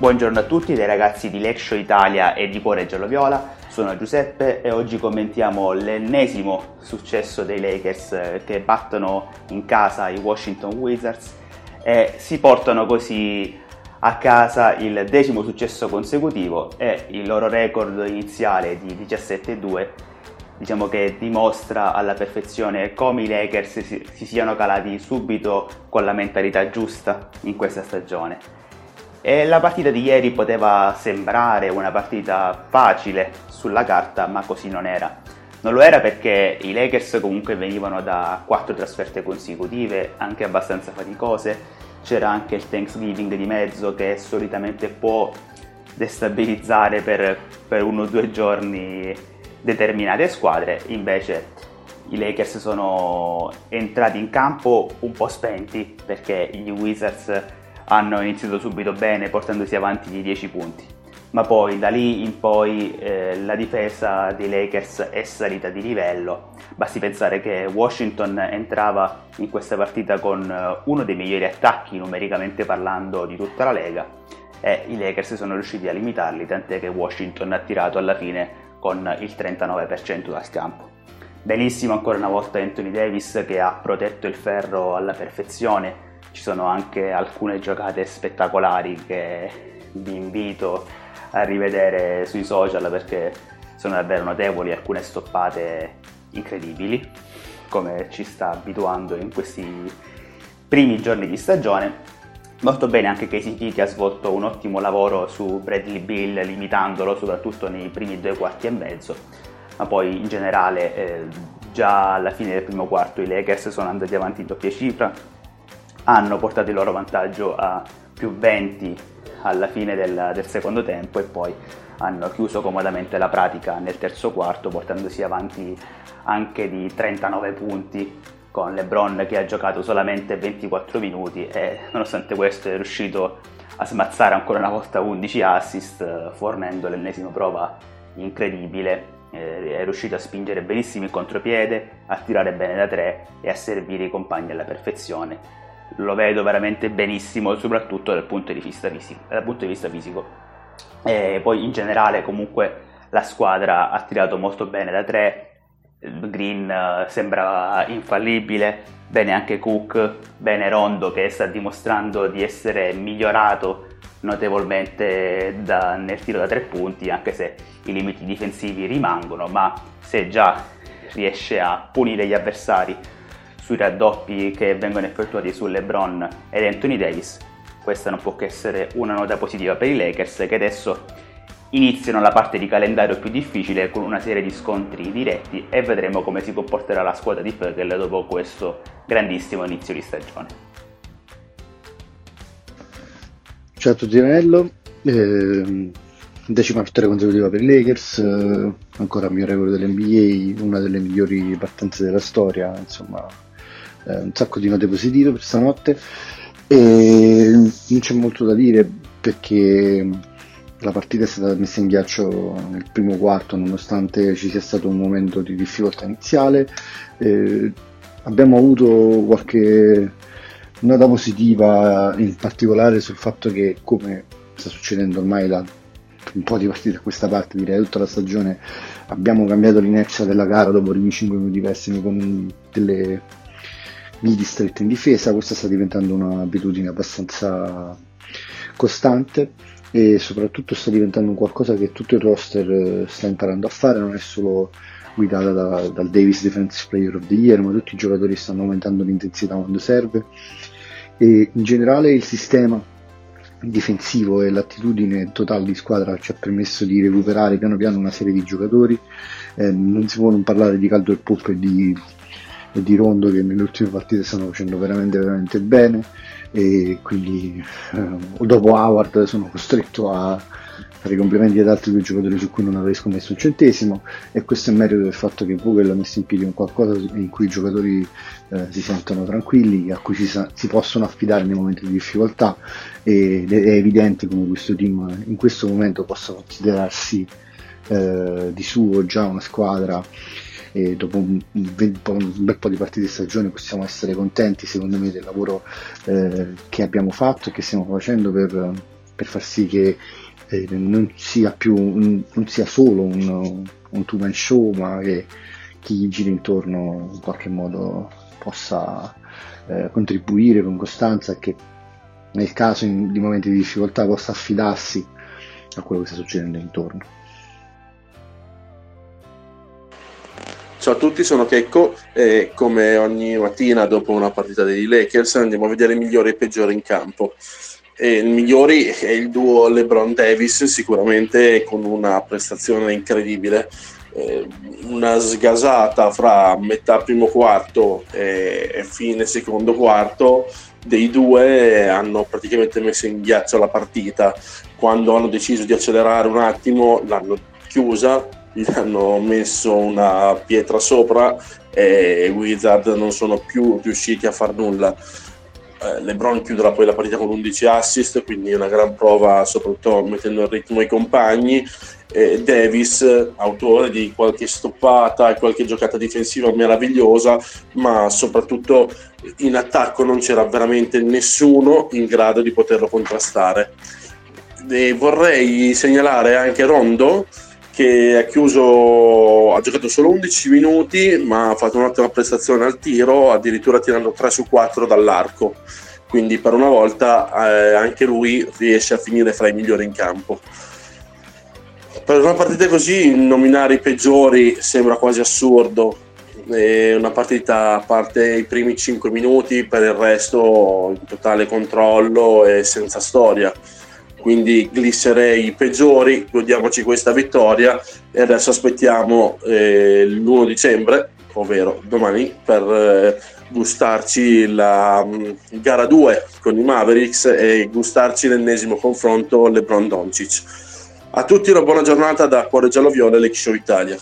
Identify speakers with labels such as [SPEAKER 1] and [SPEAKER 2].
[SPEAKER 1] Buongiorno a tutti dai ragazzi di Leccio Italia e di Cuore Giallo-Viola, sono Giuseppe e oggi commentiamo l'ennesimo successo dei Lakers eh, che battono in casa i Washington Wizards e si portano così a casa il decimo successo consecutivo e il loro record iniziale di 17-2 diciamo che dimostra alla perfezione come i Lakers si, si siano calati subito con la mentalità giusta in questa stagione. E la partita di ieri poteva sembrare una partita facile sulla carta, ma così non era. Non lo era perché i Lakers comunque venivano da quattro trasferte consecutive, anche abbastanza faticose. C'era anche il Thanksgiving di mezzo che solitamente può destabilizzare per, per uno o due giorni determinate squadre. Invece i Lakers sono entrati in campo un po' spenti perché gli Wizards hanno iniziato subito bene portandosi avanti di 10 punti, ma poi da lì in poi eh, la difesa dei Lakers è salita di livello. Basti pensare che Washington entrava in questa partita con eh, uno dei migliori attacchi numericamente parlando di tutta la Lega e i Lakers sono riusciti a limitarli, tant'è che Washington ha tirato alla fine con il 39% dal campo. Benissimo ancora una volta Anthony Davis che ha protetto il ferro alla perfezione ci sono anche alcune giocate spettacolari che vi invito a rivedere sui social perché sono davvero notevoli, alcune stoppate incredibili, come ci sta abituando in questi primi giorni di stagione. Molto bene anche Casey che ha svolto un ottimo lavoro su Bradley Bill, limitandolo soprattutto nei primi due quarti e mezzo, ma poi in generale eh, già alla fine del primo quarto i Lakers sono andati avanti in doppia cifra, hanno portato il loro vantaggio a più 20 alla fine del, del secondo tempo e poi hanno chiuso comodamente la pratica nel terzo quarto portandosi avanti anche di 39 punti con LeBron che ha giocato solamente 24 minuti e nonostante questo è riuscito a smazzare ancora una volta 11 assist fornendo l'ennesima prova incredibile. Eh, è riuscito a spingere benissimo il contropiede, a tirare bene da tre e a servire i compagni alla perfezione lo vedo veramente benissimo, soprattutto dal punto di vista fisico. Di vista fisico. Poi in generale comunque la squadra ha tirato molto bene da tre, Green uh, sembra infallibile, bene anche Cook, bene Rondo che sta dimostrando di essere migliorato notevolmente da, nel tiro da tre punti, anche se i limiti difensivi rimangono, ma se già riesce a punire gli avversari sui raddoppi che vengono effettuati su LeBron ed Anthony Davis, questa non può che essere una nota positiva per i Lakers che adesso iniziano la parte di calendario più difficile con una serie di scontri diretti e vedremo come si comporterà la squadra di Pögel dopo questo grandissimo inizio di stagione.
[SPEAKER 2] Ciao a tutti Ranello, eh, decima vittoria consecutiva per i Lakers, eh, ancora il mio record dell'NBA, una delle migliori partenze della storia, insomma eh, un sacco di note positive per stanotte. E non c'è molto da dire perché la partita è stata messa in ghiaccio nel primo quarto nonostante ci sia stato un momento di difficoltà iniziale. Eh, abbiamo avuto qualche nota positiva in particolare sul fatto che come sta succedendo ormai da un po' di partite a questa parte direi tutta la stagione abbiamo cambiato l'inerzia della gara dopo i primi 5 minuti pessimi con delle midi stretti in difesa, questa sta diventando un'abitudine abbastanza costante e soprattutto sta diventando qualcosa che tutto il roster eh, sta imparando a fare, non è solo guidata da, dal Davis Defensive Player of the Year, ma tutti i giocatori stanno aumentando l'intensità quando serve. E in generale il sistema difensivo e l'attitudine totale di squadra ci ha permesso di recuperare piano piano una serie di giocatori, eh, non si può non parlare di Caldo e Pop e di di Rondo che nelle ultime partite stanno facendo veramente veramente bene. E quindi eh, dopo Howard sono costretto a fare i complimenti ad altri due giocatori su cui non avrei scommesso un centesimo. E questo è merito del fatto che Vogel ha messo in piedi un qualcosa in cui i giocatori eh, si sentono tranquilli, a cui si, sa- si, possono affidare nei momenti di difficoltà. Ed è evidente come questo team in questo momento possa considerarsi eh, di suo già una squadra e dopo un, bel po' di partite di stagione possiamo essere contenti secondo me del lavoro eh, che abbiamo fatto e che stiamo facendo per, per far sì che eh, non sia più un, non sia solo un, un two man show, ma che chi gira intorno in qualche modo possa eh, contribuire con costanza e che nel caso in, di momenti di difficoltà possa affidarsi a quello che sta succedendo intorno.
[SPEAKER 3] Ciao a tutti, sono Checco e come ogni mattina dopo una partita dei Lakers andiamo a vedere i migliori e i peggiori in campo. E il migliori è il duo LeBron Davis, sicuramente con una prestazione incredibile, eh, una sgasata fra metà primo quarto e fine secondo quarto dei due hanno praticamente messo in ghiaccio la partita. Quando hanno deciso di accelerare un attimo l'hanno chiusa gli hanno messo una pietra sopra e i Wizard non sono più riusciti a far nulla. Eh, LeBron chiuderà poi la partita con 11 assist, quindi una gran prova, soprattutto mettendo in ritmo i compagni. Eh, Davis, autore di qualche stoppata e qualche giocata difensiva meravigliosa, ma soprattutto in attacco non c'era veramente nessuno in grado di poterlo contrastare. E vorrei segnalare anche Rondo, che ha chiuso, ha giocato solo 11 minuti, ma ha fatto un'ottima prestazione al tiro, addirittura tirando 3 su 4 dall'arco. Quindi per una volta eh, anche lui riesce a finire fra i migliori in campo. Per una partita così nominare i peggiori sembra quasi assurdo. È una partita a parte i primi 5 minuti, per il resto in totale controllo e senza storia quindi glisserei peggiori, godiamoci questa vittoria e adesso aspettiamo eh, l'1 dicembre, ovvero domani, per eh, gustarci la um, gara 2 con i Mavericks e gustarci l'ennesimo confronto LeBron Doncic. A tutti una buona giornata da Cuore Giallo Viola e Show Italia.